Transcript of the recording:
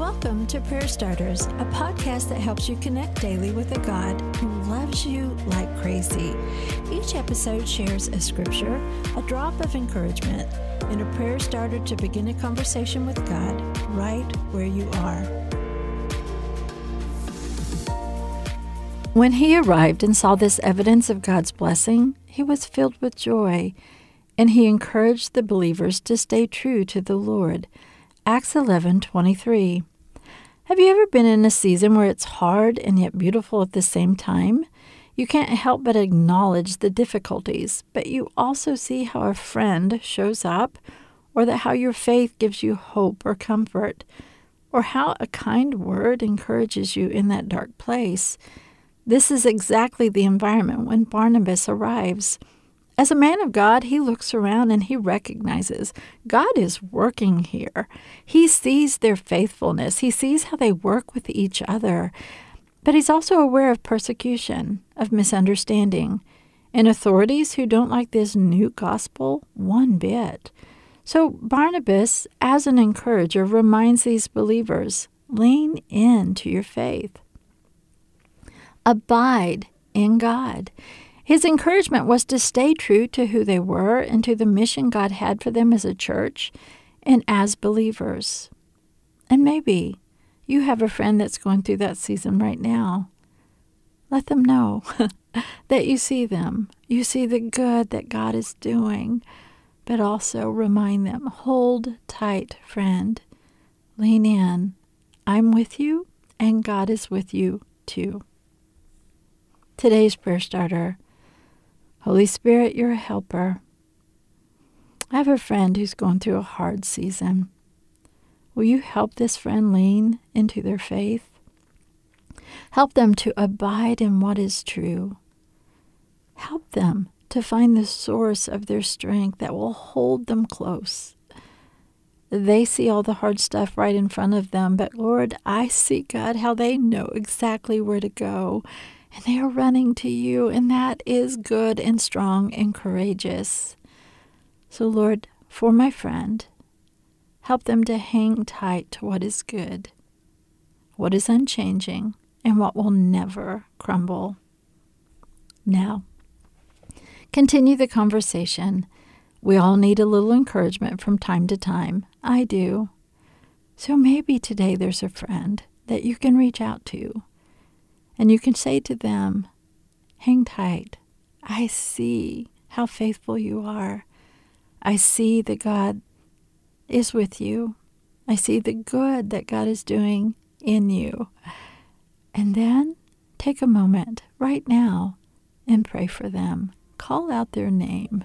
Welcome to Prayer Starters, a podcast that helps you connect daily with a God who loves you like crazy. Each episode shares a scripture, a drop of encouragement, and a prayer starter to begin a conversation with God right where you are. When he arrived and saw this evidence of God's blessing, he was filled with joy, and he encouraged the believers to stay true to the Lord. Acts 11:23. Have you ever been in a season where it's hard and yet beautiful at the same time? You can't help but acknowledge the difficulties, but you also see how a friend shows up or that how your faith gives you hope or comfort or how a kind word encourages you in that dark place. This is exactly the environment when Barnabas arrives. As a man of God, he looks around and he recognizes God is working here. He sees their faithfulness, he sees how they work with each other. But he's also aware of persecution, of misunderstanding, and authorities who don't like this new gospel one bit. So Barnabas, as an encourager, reminds these believers lean in to your faith, abide in God. His encouragement was to stay true to who they were and to the mission God had for them as a church and as believers. And maybe you have a friend that's going through that season right now. Let them know that you see them. You see the good that God is doing, but also remind them hold tight, friend. Lean in. I'm with you, and God is with you too. Today's prayer starter Holy Spirit, you're a helper. I have a friend who's going through a hard season. Will you help this friend lean into their faith? Help them to abide in what is true. Help them to find the source of their strength that will hold them close. They see all the hard stuff right in front of them, but Lord, I see, God, how they know exactly where to go and they are running to you, and that is good and strong and courageous. So, Lord, for my friend, help them to hang tight to what is good, what is unchanging, and what will never crumble. Now, continue the conversation. We all need a little encouragement from time to time. I do. So maybe today there's a friend that you can reach out to and you can say to them, Hang tight. I see how faithful you are. I see that God is with you. I see the good that God is doing in you. And then take a moment right now and pray for them. Call out their name.